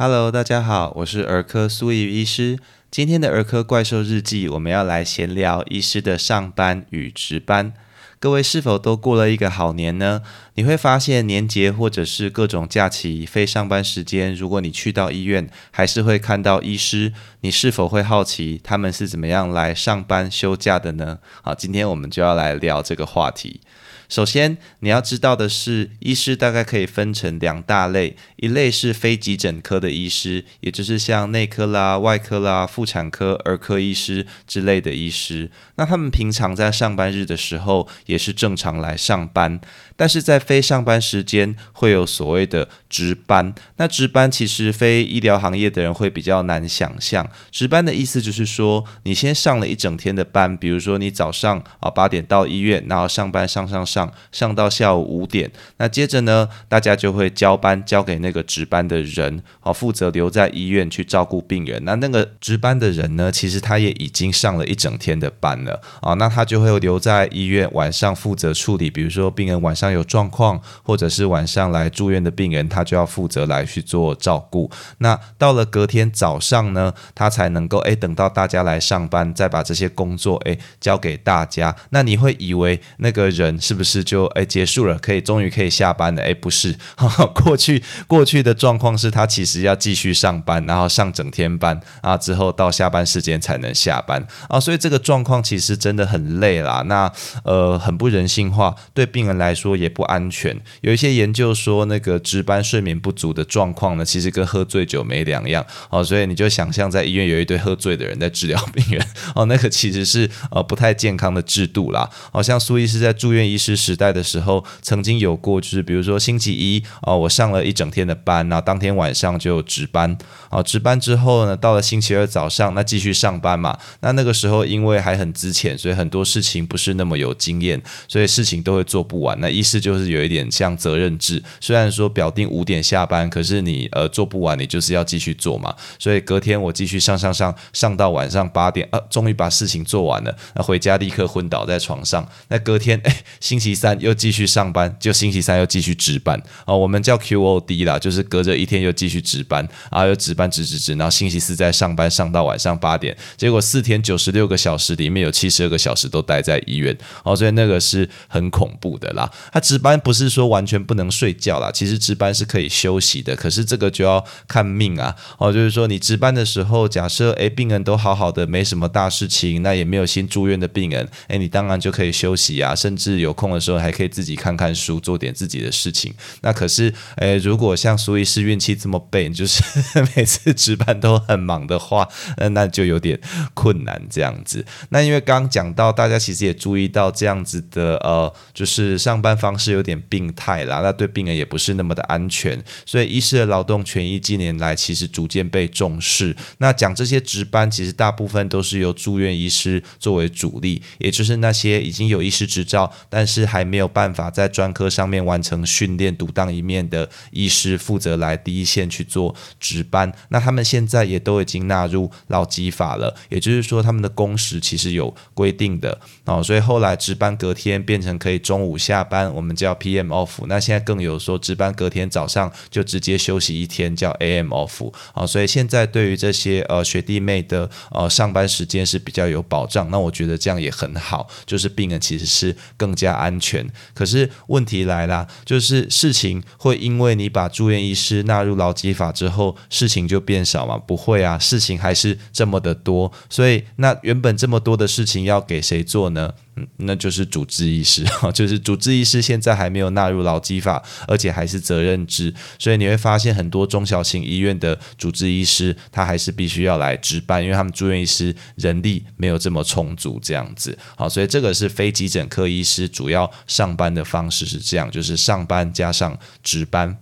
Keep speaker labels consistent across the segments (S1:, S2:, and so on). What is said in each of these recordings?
S1: Hello，大家好，我是儿科苏怡医师。今天的儿科怪兽日记，我们要来闲聊医师的上班与值班。各位是否都过了一个好年呢？你会发现年节或者是各种假期非上班时间，如果你去到医院，还是会看到医师。你是否会好奇他们是怎么样来上班休假的呢？好，今天我们就要来聊这个话题。首先，你要知道的是，医师大概可以分成两大类，一类是非急诊科的医师，也就是像内科啦、外科啦、妇产科、儿科医师之类的医师。那他们平常在上班日的时候，也是正常来上班。但是在非上班时间会有所谓的值班，那值班其实非医疗行业的人会比较难想象。值班的意思就是说，你先上了一整天的班，比如说你早上啊八点到医院，然后上班上上上上到下午五点，那接着呢，大家就会交班交给那个值班的人，啊负责留在医院去照顾病人。那那个值班的人呢，其实他也已经上了一整天的班了，啊，那他就会留在医院晚上负责处理，比如说病人晚上。有状况，况或者是晚上来住院的病人，他就要负责来去做照顾。那到了隔天早上呢，他才能够诶等到大家来上班，再把这些工作诶交给大家。那你会以为那个人是不是就诶结束了，可以终于可以下班了？诶，不是，过 去过去的状况是他其实要继续上班，然后上整天班啊，之后到下班时间才能下班啊。所以这个状况其实真的很累啦。那呃，很不人性化，对病人来说。也不安安全。有一些研究说，那个值班睡眠不足的状况呢，其实跟喝醉酒没两样哦。所以你就想象在医院有一堆喝醉的人在治疗病人 哦，那个其实是呃不太健康的制度啦。好像苏医师在住院医师时代的时候，曾经有过，就是比如说星期一哦，我上了一整天的班，然后当天晚上就值班哦，值班之后呢，到了星期二早上，那继续上班嘛。那那个时候因为还很资浅，所以很多事情不是那么有经验，所以事情都会做不完。那医是有一点像责任制，虽然说表定五点下班，可是你呃做不完，你就是要继续做嘛。所以隔天我继续上上上上到晚上八点，呃，终于把事情做完了，那回家立刻昏倒在床上。那隔天哎，星期三又继续上班，就星期三又继续值班啊，我们叫 QOD 啦，就是隔着一天又继续值班啊，又值班值值值，然后星期四再上班上到晚上八点，结果四天九十六个小时里面有七十二个小时都待在医院哦，所以那个是很恐怖的啦。他值班不是说完全不能睡觉啦，其实值班是可以休息的，可是这个就要看命啊。哦，就是说你值班的时候，假设诶病人都好好的，没什么大事情，那也没有新住院的病人，诶，你当然就可以休息啊，甚至有空的时候还可以自己看看书，做点自己的事情。那可是诶，如果像苏医师运气这么背，就是 每次值班都很忙的话，那那就有点困难这样子。那因为刚刚讲到，大家其实也注意到这样子的呃，就是上班方。方式有点病态啦，那对病人也不是那么的安全，所以医师的劳动权益近年来其实逐渐被重视。那讲这些值班，其实大部分都是由住院医师作为主力，也就是那些已经有医师执照，但是还没有办法在专科上面完成训练、独当一面的医师，负责来第一线去做值班。那他们现在也都已经纳入劳基法了，也就是说他们的工时其实有规定的哦，所以后来值班隔天变成可以中午下班。我们叫 PM off，那现在更有说值班隔天早上就直接休息一天，叫 AM off 啊。所以现在对于这些呃学弟妹的呃上班时间是比较有保障。那我觉得这样也很好，就是病人其实是更加安全。可是问题来了，就是事情会因为你把住院医师纳入劳基法之后，事情就变少吗？不会啊，事情还是这么的多。所以那原本这么多的事情要给谁做呢？那就是主治医师哈，就是主治医师现在还没有纳入劳基法，而且还是责任制，所以你会发现很多中小型医院的主治医师，他还是必须要来值班，因为他们住院医师人力没有这么充足，这样子好，所以这个是非急诊科医师主要上班的方式是这样，就是上班加上值班。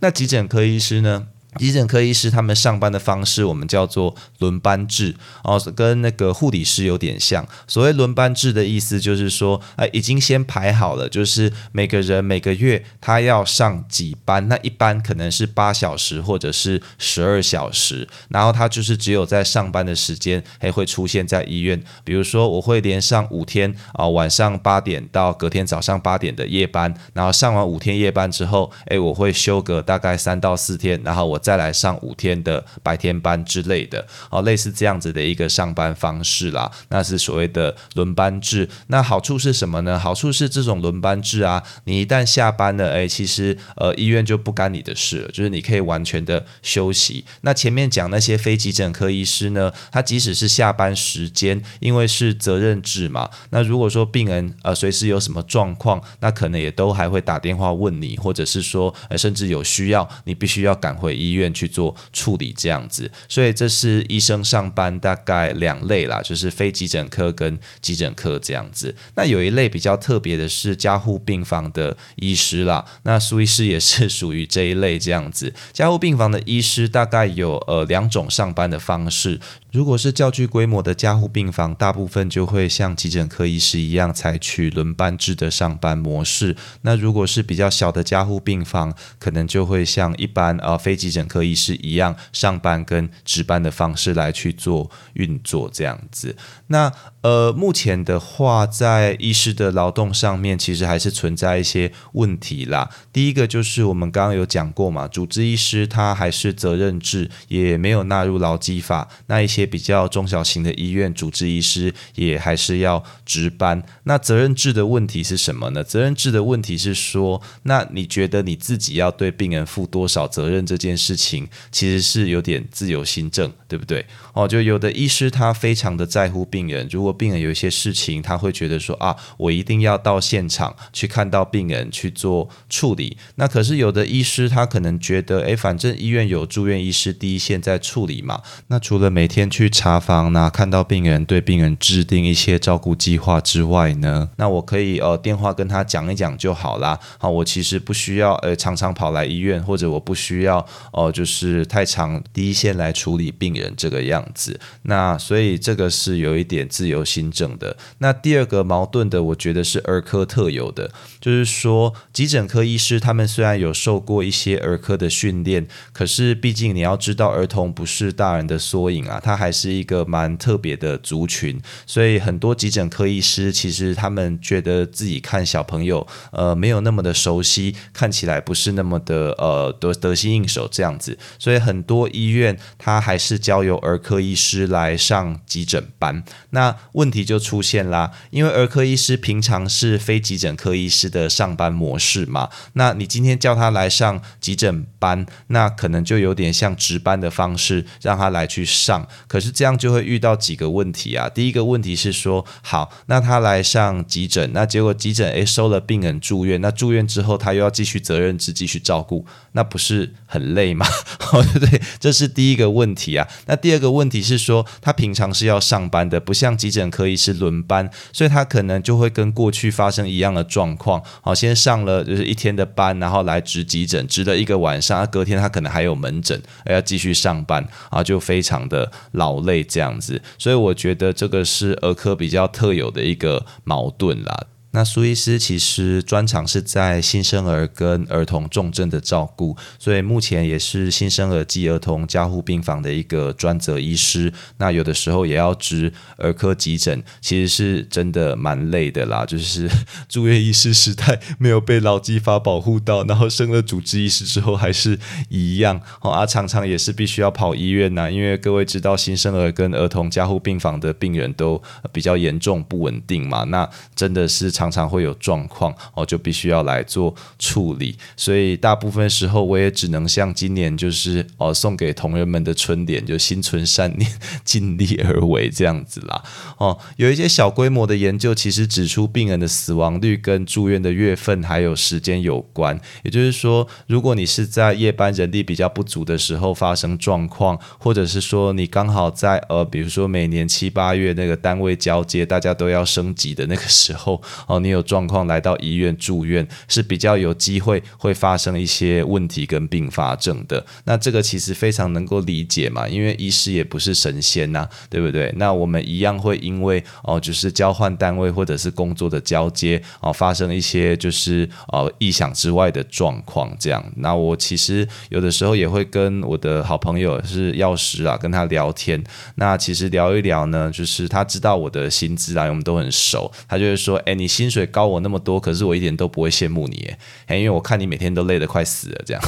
S1: 那急诊科医师呢？急诊科医师他们上班的方式，我们叫做轮班制哦，跟那个护理师有点像。所谓轮班制的意思，就是说，哎，已经先排好了，就是每个人每个月他要上几班，那一班可能是八小时或者是十二小时，然后他就是只有在上班的时间，哎会出现在医院。比如说，我会连上五天啊，晚上八点到隔天早上八点的夜班，然后上完五天夜班之后，哎，我会休个大概三到四天，然后我。再来上五天的白天班之类的，哦，类似这样子的一个上班方式啦，那是所谓的轮班制。那好处是什么呢？好处是这种轮班制啊，你一旦下班了，哎，其实呃医院就不干你的事了，就是你可以完全的休息。那前面讲那些非急诊科医师呢，他即使是下班时间，因为是责任制嘛，那如果说病人呃随时有什么状况，那可能也都还会打电话问你，或者是说呃甚至有需要，你必须要赶回医医院去做处理这样子。所以这是医生上班大概两类啦，就是非急诊科跟急诊科这样子。那有一类比较特别的是加护病房的医师啦，那苏医师也是属于这一类这样子。加护病房的医师大概有呃两种上班的方式。如果是较具规模的加护病房，大部分就会像急诊科医师一样采取轮班制的上班模式。那如果是比较小的加护病房，可能就会像一般呃非急诊科医师一样上班跟值班的方式来去做运作这样子。那呃目前的话，在医师的劳动上面，其实还是存在一些问题啦。第一个就是我们刚刚有讲过嘛，主治医师他还是责任制，也没有纳入劳基法，那一。些比较中小型的医院，主治医师也还是要值班。那责任制的问题是什么呢？责任制的问题是说，那你觉得你自己要对病人负多少责任这件事事情，其实是有点自由心证，对不对？哦，就有的医师他非常的在乎病人，如果病人有一些事情，他会觉得说啊，我一定要到现场去看到病人去做处理。那可是有的医师他可能觉得，诶，反正医院有住院医师第一线在处理嘛。那除了每天去查房那看到病人，对病人制定一些照顾计划之外呢，那我可以呃电话跟他讲一讲就好啦。好，我其实不需要呃常常跑来医院，或者我不需要哦就是太长第一线来处理病人这个样子。那所以这个是有一点自由心证的。那第二个矛盾的，我觉得是儿科特有的，就是说急诊科医师他们虽然有受过一些儿科的训练，可是毕竟你要知道儿童不是大人的缩影啊，他还是一个蛮特别的族群，所以很多急诊科医师其实他们觉得自己看小朋友，呃，没有那么的熟悉，看起来不是那么的呃得得心应手这样样子，所以很多医院他还是交由儿科医师来上急诊班。那问题就出现啦，因为儿科医师平常是非急诊科医师的上班模式嘛，那你今天叫他来上急诊班，那可能就有点像值班的方式让他来去上。可是这样就会遇到几个问题啊。第一个问题是说，好，那他来上急诊，那结果急诊诶收了病人住院，那住院之后他又要继续责任制继续照顾，那不是很累吗？对对？这是第一个问题啊。那第二个问题是说，他平常是要上班的，不像急诊科医师轮班，所以他可能就会跟过去发生一样的状况。好，先上了就是一天的班，然后来值急诊，值了一个晚上，隔天他可能还有门诊，还要继续上班啊，就非常的。劳累这样子，所以我觉得这个是儿科比较特有的一个矛盾啦。那苏医师其实专长是在新生儿跟儿童重症的照顾，所以目前也是新生儿及儿童加护病房的一个专责医师。那有的时候也要值儿科急诊，其实是真的蛮累的啦。就是住院医师时代没有被劳基法保护到，然后升了主治医师之后还是一样哦。啊，常常也是必须要跑医院呐，因为各位知道新生儿跟儿童加护病房的病人都比较严重不稳定嘛，那真的是。常常会有状况哦，就必须要来做处理，所以大部分时候我也只能像今年就是哦送给同仁们的春联，就心存善念，尽力而为这样子啦。哦，有一些小规模的研究其实指出，病人的死亡率跟住院的月份还有时间有关。也就是说，如果你是在夜班人力比较不足的时候发生状况，或者是说你刚好在呃，比如说每年七八月那个单位交接，大家都要升级的那个时候。哦，你有状况来到医院住院是比较有机会会发生一些问题跟并发症的。那这个其实非常能够理解嘛，因为医师也不是神仙呐，对不对？那我们一样会因为哦，就是交换单位或者是工作的交接哦，发生一些就是呃意想之外的状况这样。那我其实有的时候也会跟我的好朋友是药师啊，跟他聊天。那其实聊一聊呢，就是他知道我的薪资啊，我们都很熟，他就会说，哎，你。薪水高我那么多，可是我一点都不会羡慕你，哎，因为我看你每天都累得快死了，这样。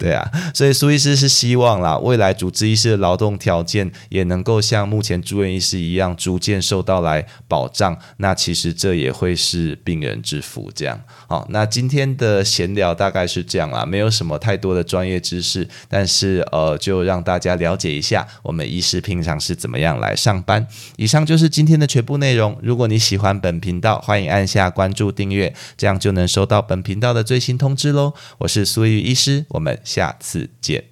S1: 对啊，所以苏医师是希望啦，未来主治医师的劳动条件也能够像目前住院医师一样，逐渐受到来保障。那其实这也会是病人之福，这样。好，那今天的闲聊大概是这样啦，没有什么太多的专业知识，但是呃，就让大家了解一下我们医师平常是怎么样来上班。以上就是今天的全部内容。如果你喜欢本频道，欢迎按下关注订阅，这样就能收到本频道的最新通知喽。我是苏玉医师，我们下次见。